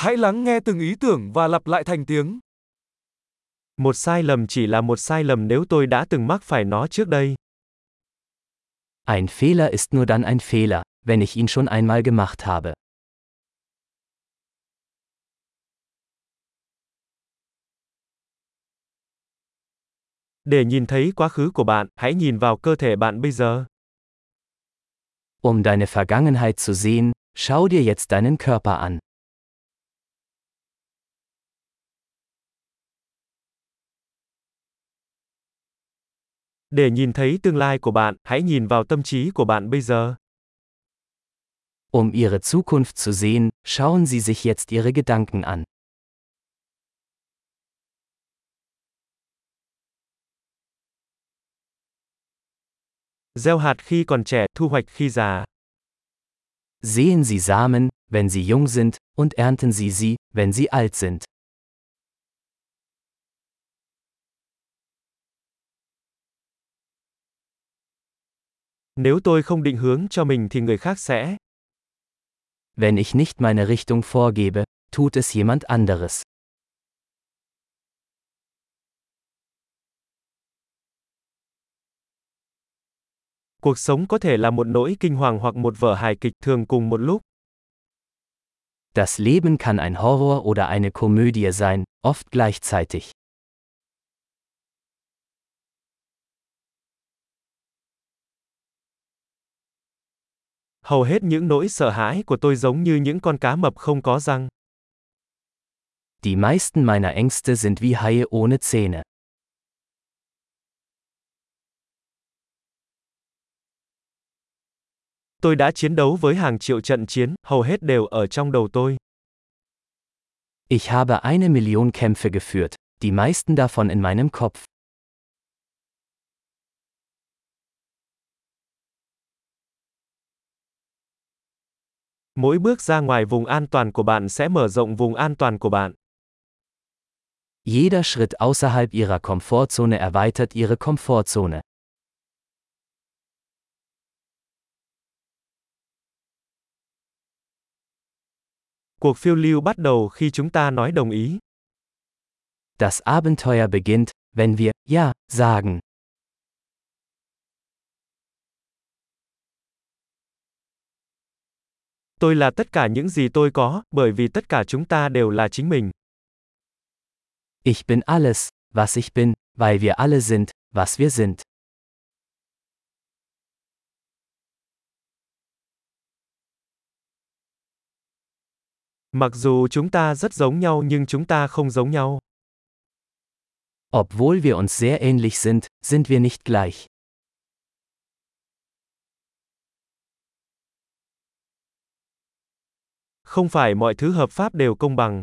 Hãy lắng nghe từng ý tưởng và lặp lại thành tiếng. Một sai lầm chỉ là một sai lầm nếu tôi đã từng mắc phải nó trước đây. Ein Fehler ist nur dann ein Fehler, wenn ich ihn schon einmal gemacht habe. Để nhìn thấy quá khứ của bạn, hãy nhìn vào cơ thể bạn bây giờ. Um deine Vergangenheit zu sehen, schau dir jetzt deinen Körper an. Để nhìn thấy tương lai của bạn, hãy nhìn vào tâm trí của bạn bây giờ. Um Ihre Zukunft zu sehen, schauen Sie sich jetzt Ihre Gedanken an. Gieo hạt khi còn trẻ, thu hoạch khi già. Sehen Sie Samen, wenn sie jung sind, und ernten Sie sie, wenn sie alt sind. Nếu tôi không định hướng cho mình thì người khác sẽ. Wenn ich nicht meine Richtung vorgebe, tut es jemand anderes. Cuộc sống có thể là một nỗi kinh hoàng hoặc một vở hài kịch thường cùng một lúc. Das Leben kann ein Horror oder eine Komödie sein, oft gleichzeitig. Hầu hết những nỗi sợ hãi của tôi giống như những con cá mập không có răng. Die meisten meiner Ängste sind wie Haie ohne Zähne. Tôi đã chiến đấu với hàng triệu trận chiến, hầu hết đều ở trong đầu tôi. Ich habe eine Million Kämpfe geführt, die meisten davon in meinem Kopf. Mỗi bước ra ngoài vùng an toàn của bạn sẽ mở rộng vùng an toàn của bạn. Jeder Schritt außerhalb Ihrer Komfortzone erweitert Ihre Komfortzone. Cuộc phiêu lưu bắt đầu khi chúng ta nói đồng ý. Das Abenteuer beginnt, wenn wir Ja sagen. Tôi là tất cả những gì tôi có, bởi vì tất cả chúng ta đều là chính mình. Ich bin alles, was ich bin, weil wir alle sind, was wir sind. Mặc dù chúng ta rất giống nhau nhưng chúng ta không giống nhau. Obwohl wir uns sehr ähnlich sind, sind wir nicht gleich. Không phải mọi thứ hợp pháp đều công bằng.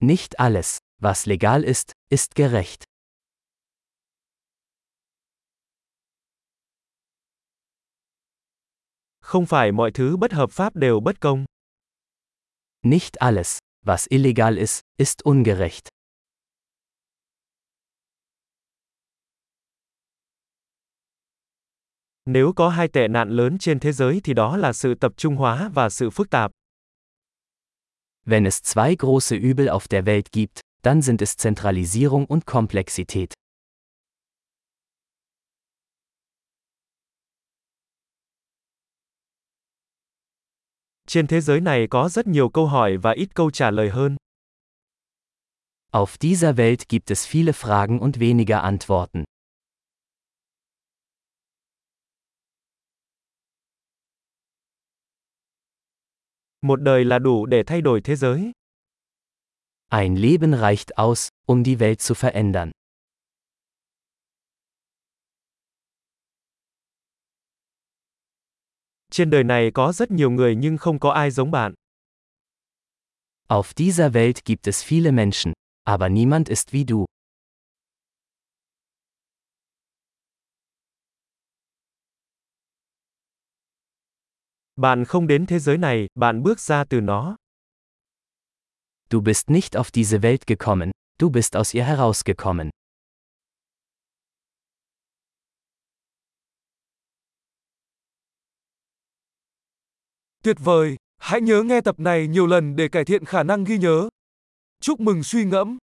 Nicht alles, was legal ist, ist gerecht. Không phải mọi thứ bất hợp pháp đều bất công. Nicht alles, was illegal ist, ist ungerecht. Nếu có hai tệ nạn lớn trên thế giới thì đó là sự tập trung hóa và sự phức tạp. Wenn es zwei große Übel auf der Welt gibt, dann sind es Zentralisierung und Komplexität. Trên thế giới này có rất nhiều câu hỏi và ít câu trả lời hơn. Auf dieser Welt gibt es viele Fragen und weniger Antworten. Một đời là đủ để thay đổi thế giới. Ein Leben reicht aus, um die Welt zu verändern. Trên đời này có rất nhiều người nhưng không có ai giống bạn. Auf dieser Welt gibt es viele Menschen, aber niemand ist wie du. Bạn không đến thế giới này, bạn bước ra từ nó. Du bist nicht auf diese Welt gekommen, du bist aus ihr herausgekommen. Tuyệt vời! Hãy nhớ nghe tập này nhiều lần để cải thiện khả năng ghi nhớ. Chúc mừng suy ngẫm.